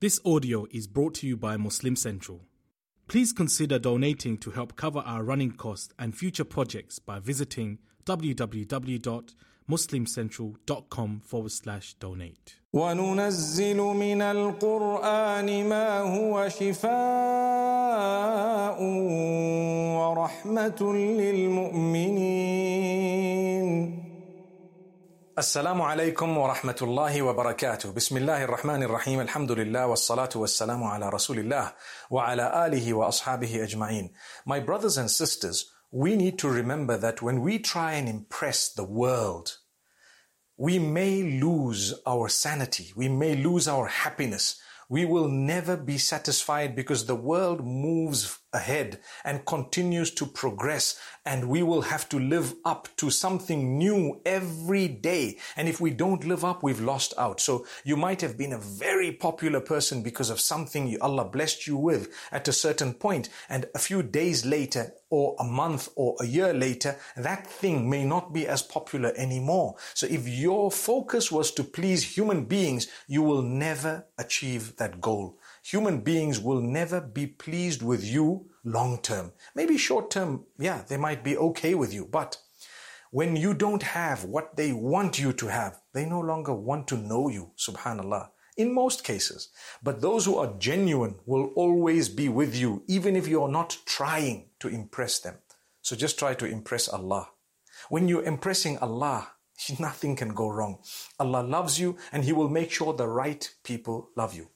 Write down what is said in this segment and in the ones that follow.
This audio is brought to you by Muslim Central. Please consider donating to help cover our running costs and future projects by visiting www.muslimcentral.com forward slash donate. وننزل من القرآن ما هو شفاء ورحمة للمؤمنين السلام عليكم ورحمة الله وبركاته بسم الله الرحمن الرحيم الحمد لله والصلاة والسلام على رسول الله وعلى آله وأصحابه أجمعين My brothers and sisters, we need to remember that when we try and impress the world, we may lose our sanity. We may lose our happiness. We will never be satisfied because the world moves ahead and continues to progress and we will have to live up to something new every day. And if we don't live up, we've lost out. So you might have been a very popular person because of something Allah blessed you with at a certain point and a few days later or a month or a year later, that thing may not be as popular anymore. So if your focus was to please human beings, you will never achieve that goal. Human beings will never be pleased with you long term. Maybe short term, yeah, they might be okay with you, but when you don't have what they want you to have, they no longer want to know you, subhanallah. In most cases. But those who are genuine will always be with you, even if you're not trying to impress them. So just try to impress Allah. When you're impressing Allah, nothing can go wrong. Allah loves you and He will make sure the right people love you.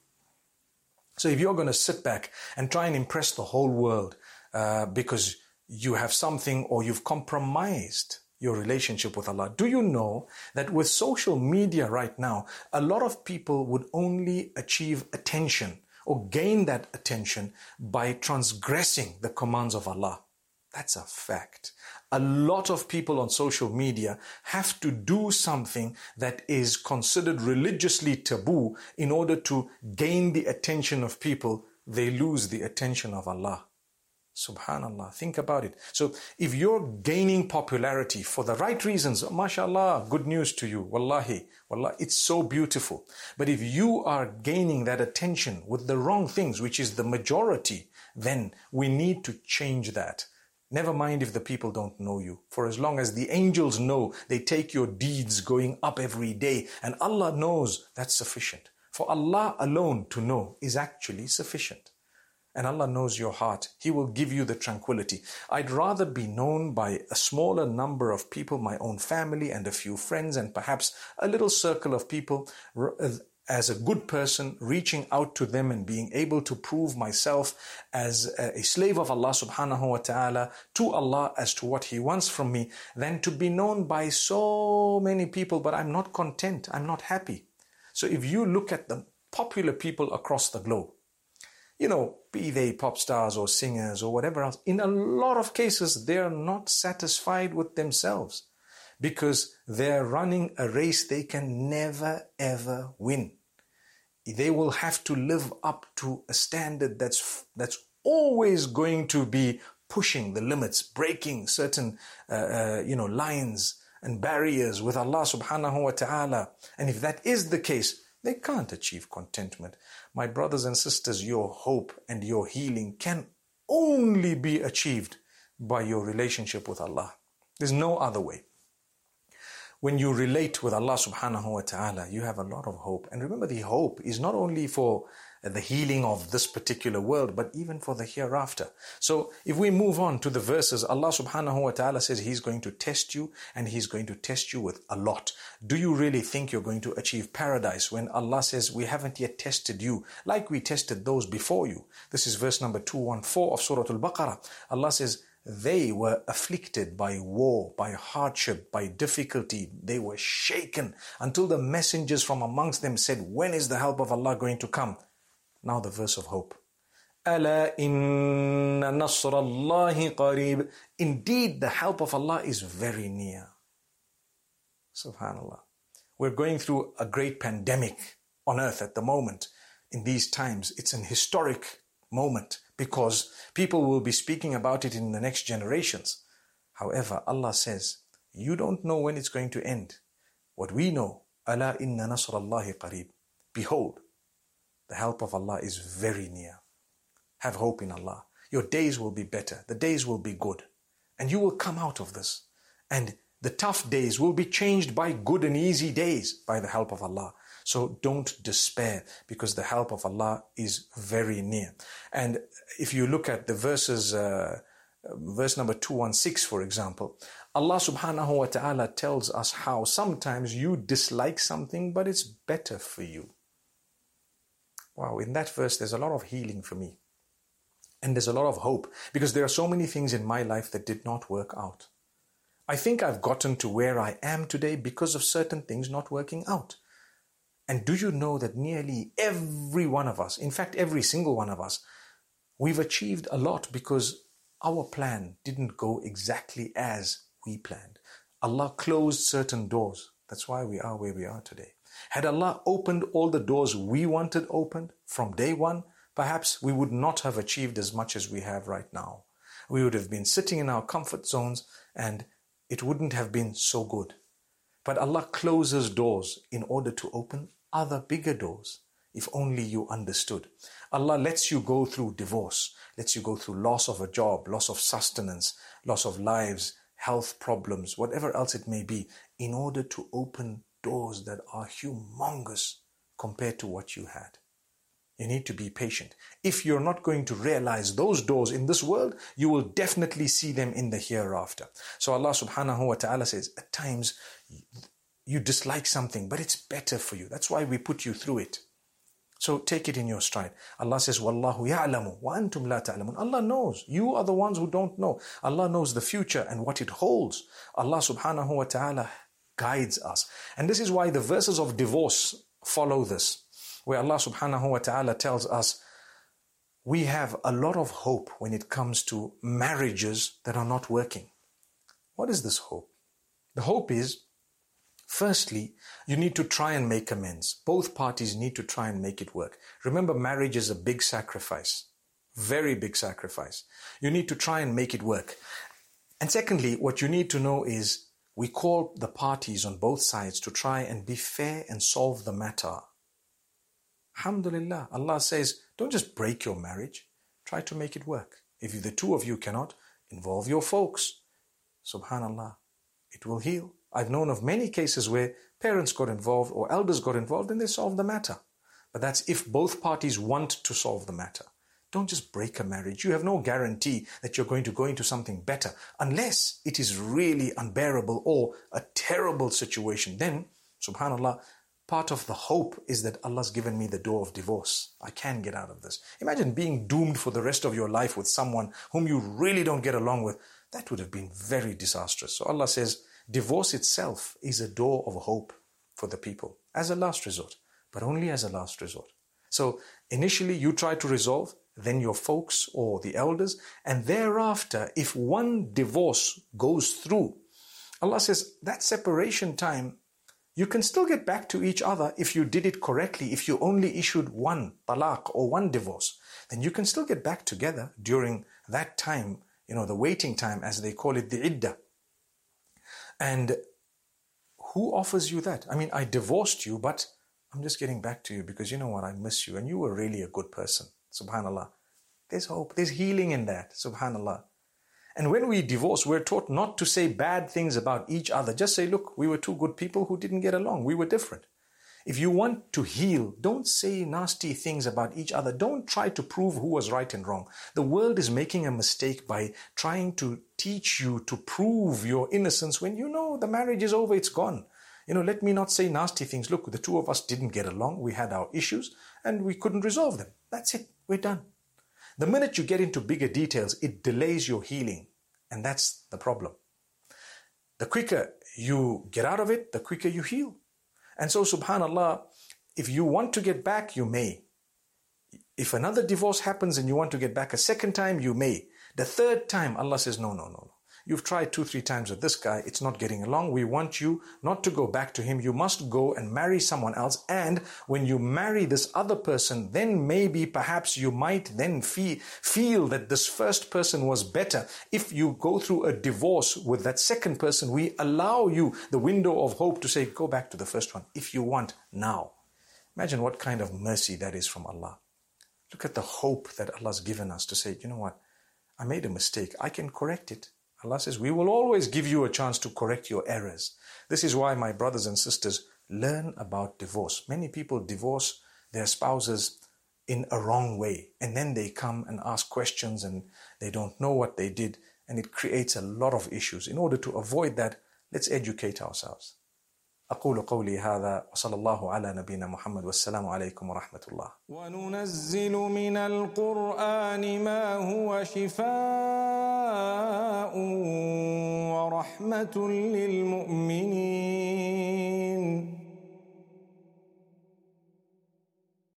So if you're going to sit back and try and impress the whole world uh, because you have something or you've compromised your relationship with Allah, do you know that with social media right now, a lot of people would only achieve attention or gain that attention by transgressing the commands of Allah? That's a fact. A lot of people on social media have to do something that is considered religiously taboo in order to gain the attention of people. They lose the attention of Allah. Subhanallah. Think about it. So if you're gaining popularity for the right reasons, mashallah, good news to you. Wallahi. Wallah, it's so beautiful. But if you are gaining that attention with the wrong things, which is the majority, then we need to change that. Never mind if the people don't know you. For as long as the angels know, they take your deeds going up every day. And Allah knows that's sufficient. For Allah alone to know is actually sufficient. And Allah knows your heart. He will give you the tranquility. I'd rather be known by a smaller number of people, my own family and a few friends and perhaps a little circle of people uh, as a good person, reaching out to them and being able to prove myself as a slave of Allah subhanahu wa ta'ala to Allah as to what He wants from me, than to be known by so many people, but I'm not content, I'm not happy. So if you look at the popular people across the globe, you know, be they pop stars or singers or whatever else, in a lot of cases, they're not satisfied with themselves because they're running a race they can never ever win. They will have to live up to a standard that's, that's always going to be pushing the limits, breaking certain, uh, uh, you know, lines and barriers with Allah subhanahu wa ta'ala. And if that is the case, they can't achieve contentment. My brothers and sisters, your hope and your healing can only be achieved by your relationship with Allah. There's no other way. When you relate with Allah subhanahu wa ta'ala, you have a lot of hope. And remember, the hope is not only for the healing of this particular world, but even for the hereafter. So if we move on to the verses, Allah subhanahu wa ta'ala says He's going to test you and He's going to test you with a lot. Do you really think you're going to achieve paradise when Allah says we haven't yet tested you like we tested those before you? This is verse number 214 of Surah Al-Baqarah. Allah says, they were afflicted by war, by hardship, by difficulty. They were shaken until the messengers from amongst them said, When is the help of Allah going to come? Now the verse of hope. ألا إن نصر الله قريب. Indeed, the help of Allah is very near. Subhanallah. We're going through a great pandemic on earth at the moment. In these times, it's an historic moment because people will be speaking about it in the next generations. However, Allah says, you don't know when it's going to end. What we know, Allah inna nasrallahi qareeb. Behold, The help of Allah is very near. Have hope in Allah. Your days will be better. The days will be good. And you will come out of this. And the tough days will be changed by good and easy days by the help of Allah. So don't despair because the help of Allah is very near. And if you look at the verses, uh, verse number 216, for example, Allah subhanahu wa ta'ala tells us how sometimes you dislike something, but it's better for you. Wow, in that verse, there's a lot of healing for me. And there's a lot of hope because there are so many things in my life that did not work out. I think I've gotten to where I am today because of certain things not working out. And do you know that nearly every one of us, in fact, every single one of us, we've achieved a lot because our plan didn't go exactly as we planned. Allah closed certain doors. That's why we are where we are today. Had Allah opened all the doors we wanted opened from day one, perhaps we would not have achieved as much as we have right now. We would have been sitting in our comfort zones and it wouldn't have been so good. But Allah closes doors in order to open other bigger doors. If only you understood. Allah lets you go through divorce, lets you go through loss of a job, loss of sustenance, loss of lives, health problems, whatever else it may be, in order to open doors that are humongous compared to what you had. You need to be patient. If you're not going to realize those doors in this world, you will definitely see them in the hereafter. So Allah subhanahu wa ta'ala says, at times you dislike something, but it's better for you. That's why we put you through it. So take it in your stride. Allah says, Wallahu ya'lamu wa antum la ta'lamun. Allah knows. You are the ones who don't know. Allah knows the future and what it holds. Allah subhanahu wa ta'ala guides us. And this is why the verses of divorce follow this. Where Allah subhanahu wa ta'ala tells us, we have a lot of hope when it comes to marriages that are not working. What is this hope? The hope is Firstly, you need to try and make amends. Both parties need to try and make it work. Remember, marriage is a big sacrifice. Very big sacrifice. You need to try and make it work. And secondly, what you need to know is we call the parties on both sides to try and be fair and solve the matter. Alhamdulillah. Allah says, don't just break your marriage. Try to make it work. If the two of you cannot, involve your folks. Subhanallah. It will heal. I've known of many cases where parents got involved or elders got involved and they solved the matter. But that's if both parties want to solve the matter. Don't just break a marriage. You have no guarantee that you're going to go into something better unless it is really unbearable or a terrible situation. Then, subhanAllah, part of the hope is that Allah's given me the door of divorce. I can get out of this. Imagine being doomed for the rest of your life with someone whom you really don't get along with. That would have been very disastrous. So Allah says, Divorce itself is a door of hope for the people as a last resort, but only as a last resort. So initially you try to resolve, then your folks or the elders, and thereafter, if one divorce goes through, Allah says that separation time, you can still get back to each other if you did it correctly. If you only issued one talaq or one divorce, then you can still get back together during that time, you know, the waiting time, as they call it, the iddah. And who offers you that? I mean, I divorced you, but I'm just getting back to you because you know what? I miss you and you were really a good person. Subhanallah. There's hope. There's healing in that. Subhanallah. And when we divorce, we're taught not to say bad things about each other. Just say, look, we were two good people who didn't get along. We were different. If you want to heal, don't say nasty things about each other. Don't try to prove who was right and wrong. The world is making a mistake by trying to teach you to prove your innocence when you know the marriage is over, it's gone. You know, let me not say nasty things. Look, the two of us didn't get along. We had our issues and we couldn't resolve them. That's it. We're done. The minute you get into bigger details, it delays your healing. And that's the problem. The quicker you get out of it, the quicker you heal. And so, subhanAllah, if you want to get back, you may. If another divorce happens and you want to get back a second time, you may. The third time, Allah says, no, no, no, no. You've tried two, three times with this guy. It's not getting along. We want you not to go back to him. You must go and marry someone else. And when you marry this other person, then maybe perhaps you might then feel, feel that this first person was better. If you go through a divorce with that second person, we allow you the window of hope to say, go back to the first one if you want now. Imagine what kind of mercy that is from Allah. Look at the hope that Allah's given us to say, you know what? I made a mistake. I can correct it. Allah says, we will always give you a chance to correct your errors. This is why, my brothers and sisters, learn about divorce. Many people divorce their spouses in a wrong way, and then they come and ask questions and they don't know what they did, and it creates a lot of issues. In order to avoid that, let's educate ourselves. أقول قولي هذا وصلى الله على نبينا محمد والسلام عليكم ورحمة الله. وننزل من القرآن ما هو شفاء ورحمة للمؤمنين.